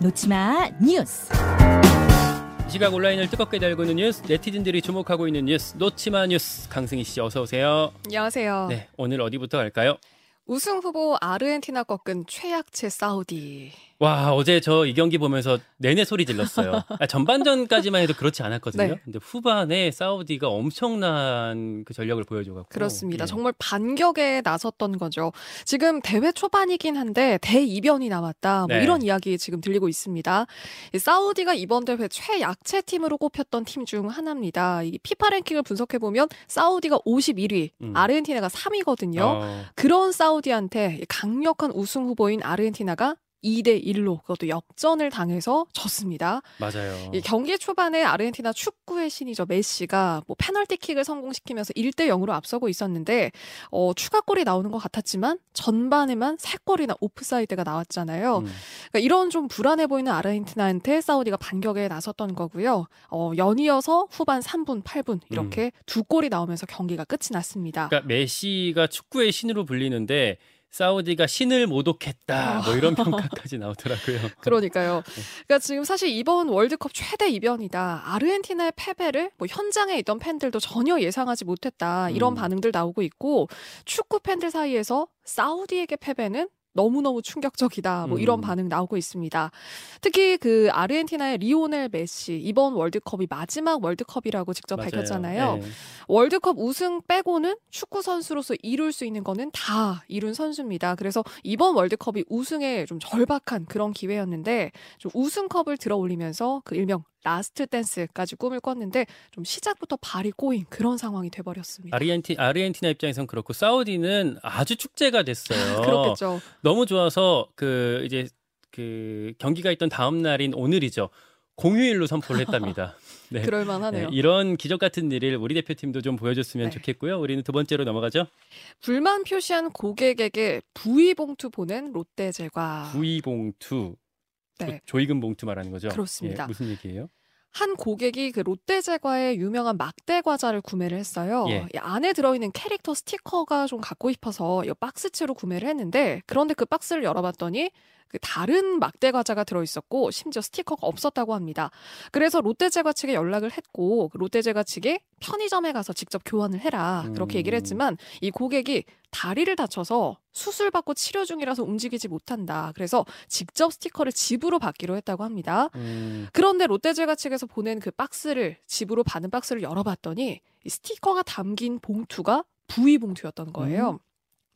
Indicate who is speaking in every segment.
Speaker 1: 놓치마 뉴스.
Speaker 2: 이 시각 온라인을 뜨겁게 달구는 뉴스, 네티즌들이 주목하고 있는 뉴스, 놓치마 뉴스. 강승희 씨 어서 오세요.
Speaker 3: 안녕하세요.
Speaker 2: 네, 오늘 어디부터 갈까요?
Speaker 3: 우승 후보 아르헨티나 꺾은 최약체 사우디.
Speaker 2: 와 어제 저 이 경기 보면서 내내 소리 질렀어요. 아, 전반전까지만 해도 그렇지 않았거든요.
Speaker 3: 네.
Speaker 2: 근데 후반에 사우디가 엄청난 그 전력을 보여줘갖고
Speaker 3: 그렇습니다.
Speaker 2: 예.
Speaker 3: 정말 반격에 나섰던 거죠. 지금 대회 초반이긴 한데 대이변이 남았다. 뭐
Speaker 2: 네.
Speaker 3: 이런 이야기 지금 들리고 있습니다. 이 사우디가 이번 대회 최약체 팀으로 꼽혔던 팀 중 하나입니다. 이 피파 랭킹을 분석해 보면 사우디가 51위,
Speaker 2: 음.
Speaker 3: 아르헨티나가 3위거든요.
Speaker 2: 어,
Speaker 3: 그런 사우디한테 이 강력한 우승 후보인 아르헨티나가 2대 1로 그것도 역전을 당해서 졌습니다.
Speaker 2: 맞아요.
Speaker 3: 이 경기 초반에 아르헨티나 축구의 신이죠 메시가 뭐 페널티킥을 성공시키면서 1대 0으로 앞서고 있었는데 어, 추가골이 나오는 것 같았지만 전반에만 3골이나 오프사이드가 나왔잖아요.
Speaker 2: 음.
Speaker 3: 그러니까 이런 좀 불안해 보이는 아르헨티나한테 사우디가 반격에 나섰던 거고요. 어, 연이어서 후반 3분, 8분 이렇게 두 골이 나오면서 경기가 끝이 났습니다.
Speaker 2: 음. 그러니까 메시가 축구의 신으로 불리는데 사우디가 신을 모독했다. 뭐 이런 평가까지 나오더라고요.
Speaker 3: 그러니까요. 그러니까 지금 사실 이번 월드컵 최대 이변이다. 아르헨티나의 패배를 뭐 현장에 있던 팬들도 전혀 예상하지 못했다. 이런
Speaker 2: 음.
Speaker 3: 반응들 나오고 있고 축구 팬들 사이에서 사우디에게 패배는 너무너무 충격적이다. 뭐 이런
Speaker 2: 음.
Speaker 3: 반응 나오고 있습니다. 특히 그 아르헨티나의 리오넬 메시 이번 월드컵이 마지막 월드컵이라고 직접
Speaker 2: 맞아요.
Speaker 3: 밝혔잖아요.
Speaker 2: 네.
Speaker 3: 월드컵 우승 빼고는 축구 선수로서 이룰 수 있는 거는 다 이룬 선수입니다. 그래서 이번 월드컵이 우승에 좀 절박한 그런 기회였는데 좀 우승컵을 들어 올리면서 그 일명 last dance까지 꿈을 꿨는데 좀 시작부터 발이 꼬인 그런 상황이 돼버렸습니다.
Speaker 2: 아르헨티, 아르헨티나 입장에선 그렇고 사우디는 아주 축제가 됐어요.
Speaker 3: 그렇겠죠.
Speaker 2: 너무 좋아서 그 이제 그 경기가 있던 다음 날인 오늘이죠. 공휴일로 선포를 했답니다. 네.
Speaker 3: 그럴만하네요.
Speaker 2: 네, 이런 기적 같은 일을 우리 대표팀도 좀 보여줬으면
Speaker 3: 네.
Speaker 2: 좋겠고요. 우리는 두 번째로 넘어가죠.
Speaker 3: 불만 표시한 고객에게 부의 봉투 보낸 롯데제과.
Speaker 2: 구이봉투,
Speaker 3: 네.
Speaker 2: 조이금 봉투 말하는 거죠.
Speaker 3: 그렇습니다.
Speaker 2: 예, 무슨 얘기예요?
Speaker 3: 한 고객이 그 롯데제과의 유명한 막대 과자를 구매를 했어요.
Speaker 2: 예.
Speaker 3: 이 안에 들어있는 캐릭터 스티커가 좀 갖고 싶어서 이 박스채로 구매를 했는데 그런데 그 박스를 열어봤더니 그 다른 막대 과자가 들어있었고 심지어 스티커가 없었다고 합니다. 그래서 롯데제과 측에 연락을 했고 그 롯데제과 측에 편의점에 가서 직접 교환을 해라 그렇게
Speaker 2: 음.
Speaker 3: 얘기를 했지만 이 고객이 다리를 다쳐서 수술 받고 치료 중이라서 움직이지 못한다. 그래서 직접 스티커를 집으로 받기로 했다고 합니다.
Speaker 2: 음,
Speaker 3: 그런데 롯데제과 측에서 보낸 그 박스를 집으로 받은 박스를 열어봤더니 이 스티커가 담긴 봉투가 부위 봉투였던 거예요.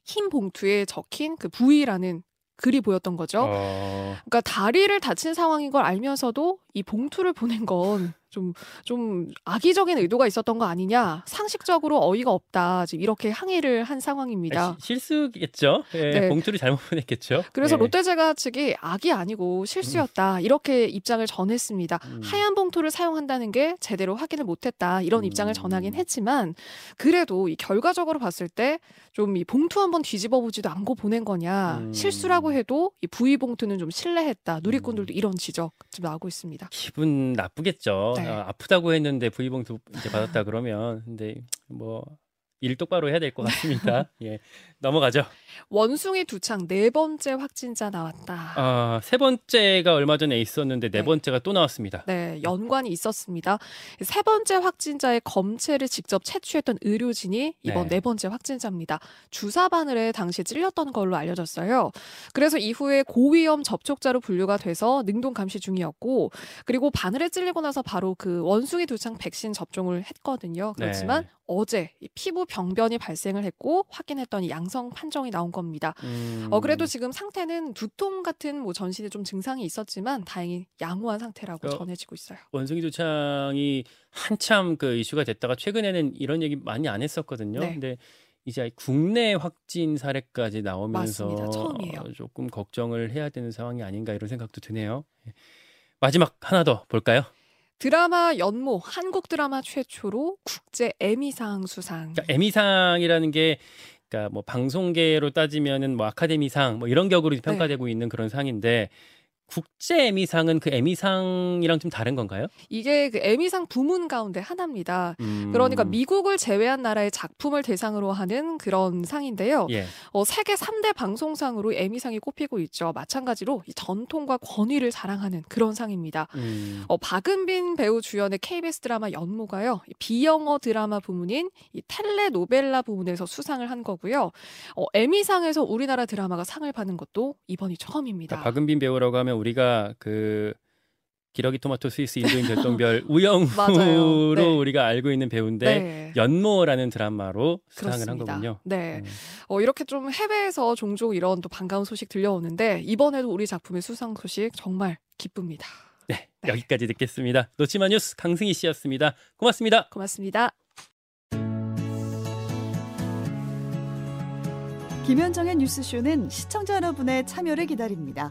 Speaker 3: 흰 봉투에 적힌 그 부위라는 글이 보였던 거죠.
Speaker 2: 어,
Speaker 3: 그러니까 다리를 다친 상황인 걸 알면서도 이 봉투를 보낸 건 좀 좀 악의적인 의도가 있었던 거 아니냐 상식적으로 어이가 없다 지금 이렇게 항의를 한 상황입니다.
Speaker 2: 아, 시- 실수겠죠. 예,
Speaker 3: 네.
Speaker 2: 봉투를 잘못 보냈겠죠.
Speaker 3: 그래서
Speaker 2: 예.
Speaker 3: 롯데제과 측이 악이 아니고 실수였다 이렇게 입장을 전했습니다.
Speaker 2: 음.
Speaker 3: 하얀 봉투를 사용한다는 게 제대로 확인을 못했다 이런
Speaker 2: 음.
Speaker 3: 입장을 전하긴 했지만 그래도 이 결과적으로 봤을 때 좀 이 봉투 한번 뒤집어 보지도 않고 보낸 거냐
Speaker 2: 음.
Speaker 3: 실수라고 해도 이 부위 봉투는 좀 신뢰했다 누리꾼들도 이런 지적 지금 나오고 있습니다.
Speaker 2: 기분 나쁘겠죠.
Speaker 3: 네.
Speaker 2: 아, 아프다고 했는데 부위봉투 이제 받았다 그러면 근데 뭐 일 똑바로 해야 될 것 같습니다. 예, 넘어가죠.
Speaker 3: 원숭이 두창 네 번째 확진자 나왔다.
Speaker 2: 아, 세 번째가 얼마 전에 있었는데 네
Speaker 3: 네.
Speaker 2: 번째가 또 나왔습니다.
Speaker 3: 네, 연관이 있었습니다. 세 번째 확진자의 검체를 직접 채취했던 의료진이 이번
Speaker 2: 네.
Speaker 3: 네, 번째 확진자입니다. 주사 바늘에 당시 찔렸던 걸로 알려졌어요. 그래서 이후에 고위험 접촉자로 분류가 돼서 능동 감시 중이었고, 그리고 바늘에 찔리고 나서 바로 그 원숭이 두창 백신 접종을 했거든요. 그렇지만
Speaker 2: 네.
Speaker 3: 어제 이 피부 병변이 발생을 했고 확인했더니 양성 판정이 나온 겁니다.
Speaker 2: 음,
Speaker 3: 어 그래도 지금 상태는 두통 같은 뭐 전신에 좀 증상이 있었지만 다행히 양호한 상태라고
Speaker 2: 어,
Speaker 3: 전해지고 있어요.
Speaker 2: 원숭이 두창이 한참 그 이슈가 됐다가 최근에는 이런 얘기 많이 안 했었거든요.
Speaker 3: 네.
Speaker 2: 근데 이제 국내 확진 사례까지 나오면서. 어, 조금 걱정을 해야 되는 상황이 아닌가 이런 생각도 드네요. 예. 마지막 하나 더 볼까요?
Speaker 3: 드라마 연모 한국 드라마 최초로 국제 에미상 수상.
Speaker 2: 그러니까 에미상이라는 게 그러니까 뭐 방송계로 따지면은 뭐 아카데미상 뭐 이런 격으로 평가되고 있는 그런 상인데 국제 에미상은 그 에미상이랑 좀 다른 건가요?
Speaker 3: 이게 그 에미상 부문 가운데 하나입니다.
Speaker 2: 음.
Speaker 3: 그러니까 미국을 제외한 나라의 작품을 대상으로 하는 그런 상인데요.
Speaker 2: 예.
Speaker 3: 어, 세계 3대 방송상으로 에미상이 꼽히고 있죠. 마찬가지로 이 전통과 권위를 사랑하는 그런 상입니다.
Speaker 2: 음.
Speaker 3: 어, 박은빈 배우 주연의 KBS 드라마 연모가요. 이 비영어 드라마 부문인 이 텔레노벨라 부문에서 수상을 한 거고요. 어, 에미상에서 우리나라 드라마가 상을 받는 것도 이번이 처음입니다.
Speaker 2: 그러니까 박은빈 배우라고 하면 우리가 그 기러기 토마토 스위스 인도인 별똥별 우영우로.
Speaker 3: 네.
Speaker 2: 우리가 알고 있는 배우인데
Speaker 3: 네.
Speaker 2: 연모라는 드라마로 수상을 한
Speaker 3: 그렇습니다.
Speaker 2: 거군요.
Speaker 3: 네.
Speaker 2: 음.
Speaker 3: 어, 이렇게 좀 해외에서 종종 이런 또 반가운 소식 들려오는데 이번에도 우리 작품의 수상 소식 정말 기쁩니다.
Speaker 2: 네,
Speaker 3: 네.
Speaker 2: 여기까지 듣겠습니다. 놓치마 뉴스 강승희 씨였습니다. 고맙습니다.
Speaker 3: 고맙습니다.
Speaker 1: 김현정의 뉴스쇼는 시청자 여러분의 참여를 기다립니다.